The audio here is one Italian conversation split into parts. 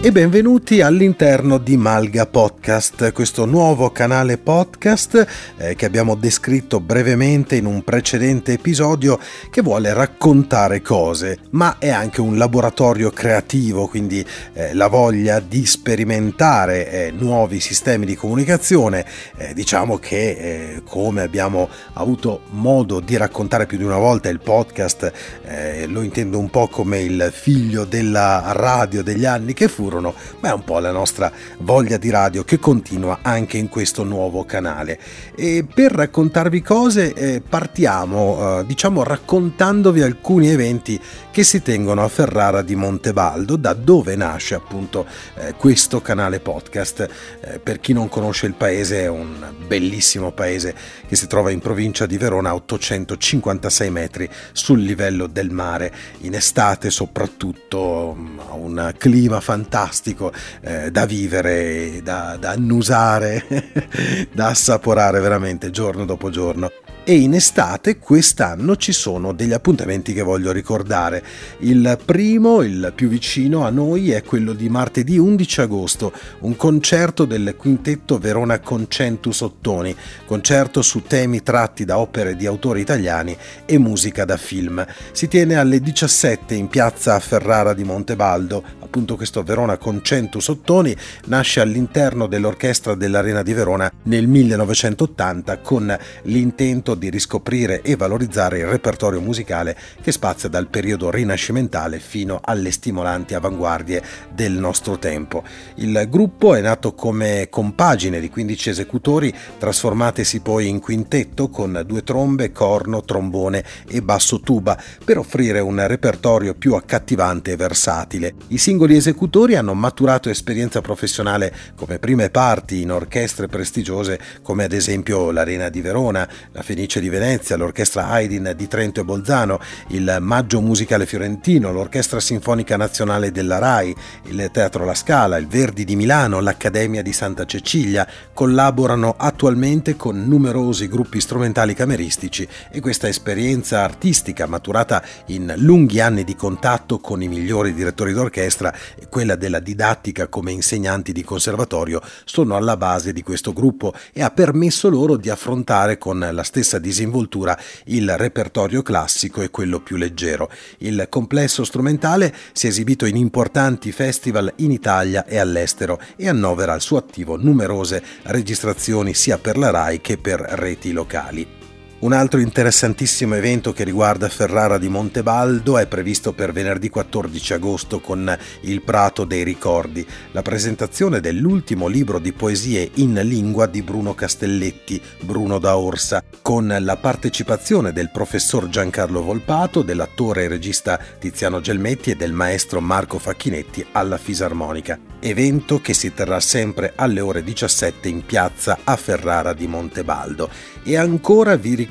e benvenuti all'interno di Malga Podcast, questo nuovo canale podcast eh, che abbiamo descritto brevemente in un precedente episodio che vuole raccontare cose, ma è anche un laboratorio creativo, quindi eh, la voglia di sperimentare eh, nuovi sistemi di comunicazione. Eh, diciamo che eh, come abbiamo avuto modo di raccontare più di una volta il podcast, eh, lo intendo un po' come il figlio della radio degli anni che fu furono, ma è un po' la nostra voglia di radio che continua anche in questo nuovo canale. E per raccontarvi cose eh, partiamo, eh, diciamo, raccontandovi alcuni eventi che si tengono a Ferrara di Montebaldo, da dove nasce appunto eh, questo canale podcast. Eh, per chi non conosce il paese, è un bellissimo paese che si trova in provincia di Verona a 856 metri sul livello del mare. In estate soprattutto ha un clima fantastico fantastico eh, da vivere, da, da annusare, da assaporare veramente giorno dopo giorno e in estate quest'anno ci sono degli appuntamenti che voglio ricordare. Il primo, il più vicino a noi, è quello di martedì 11 agosto, un concerto del quintetto Verona Concentus Ottoni, concerto su temi tratti da opere di autori italiani e musica da film. Si tiene alle 17 in piazza Ferrara di Montebaldo, appunto questo Verona Concentus Ottoni nasce all'interno dell'orchestra dell'Arena di Verona nel 1980 con l'intento di riscoprire e valorizzare il repertorio musicale che spazia dal periodo rinascimentale fino alle stimolanti avanguardie del nostro tempo. Il gruppo è nato come compagine di 15 esecutori trasformatesi poi in quintetto con due trombe, corno, trombone e basso tuba per offrire un repertorio più accattivante e versatile. I singoli esecutori hanno maturato esperienza professionale come prime parti in orchestre prestigiose come ad esempio l'Arena di Verona, la Fenice Fenice di Venezia, l'Orchestra Haydn di Trento e Bolzano, il Maggio Musicale Fiorentino, l'Orchestra Sinfonica Nazionale della RAI, il Teatro La Scala, il Verdi di Milano, l'Accademia di Santa Cecilia, collaborano attualmente con numerosi gruppi strumentali cameristici e questa esperienza artistica maturata in lunghi anni di contatto con i migliori direttori d'orchestra e quella della didattica come insegnanti di conservatorio sono alla base di questo gruppo e ha permesso loro di affrontare con la stessa stessa disinvoltura il repertorio classico e quello più leggero. Il complesso strumentale si è esibito in importanti festival in Italia e all'estero e annovera al suo attivo numerose registrazioni sia per la RAI che per reti locali. Un altro interessantissimo evento che riguarda Ferrara di Montebaldo è previsto per venerdì 14 agosto con Il Prato dei Ricordi, la presentazione dell'ultimo libro di poesie in lingua di Bruno Castelletti, Bruno da Orsa, con la partecipazione del professor Giancarlo Volpato, dell'attore e regista Tiziano Gelmetti e del maestro Marco Facchinetti alla Fisarmonica. Evento che si terrà sempre alle ore 17 in piazza a Ferrara di Montebaldo. E ancora vi ricordo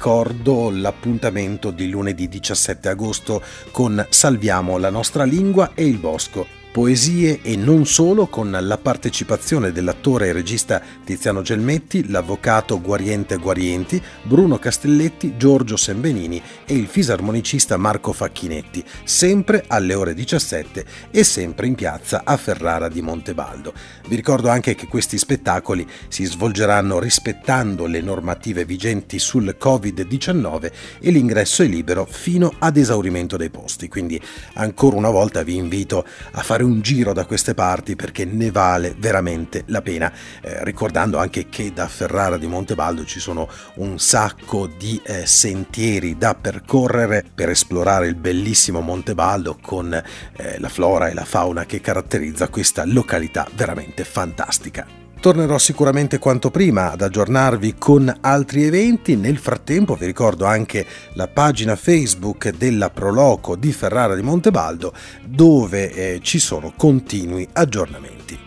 l'appuntamento di lunedì 17 agosto con Salviamo la nostra lingua e il bosco poesie e non solo con la partecipazione dell'attore e regista Tiziano Gelmetti, l'avvocato Guariente Guarienti, Bruno Castelletti, Giorgio Sembenini e il fisarmonicista Marco Facchinetti, sempre alle ore 17 e sempre in piazza a Ferrara di Montebaldo. Vi ricordo anche che questi spettacoli si svolgeranno rispettando le normative vigenti sul Covid-19 e l'ingresso è libero fino ad esaurimento dei posti, quindi ancora una volta vi invito a fare un giro da queste parti perché ne vale veramente la pena, eh, ricordando anche che da Ferrara di Montebaldo ci sono un sacco di eh, sentieri da percorrere per esplorare il bellissimo Montebaldo con eh, la flora e la fauna che caratterizza questa località veramente fantastica. Tornerò sicuramente quanto prima ad aggiornarvi con altri eventi. Nel frattempo vi ricordo anche la pagina Facebook della Proloco di Ferrara di Montebaldo dove eh, ci sono continui aggiornamenti.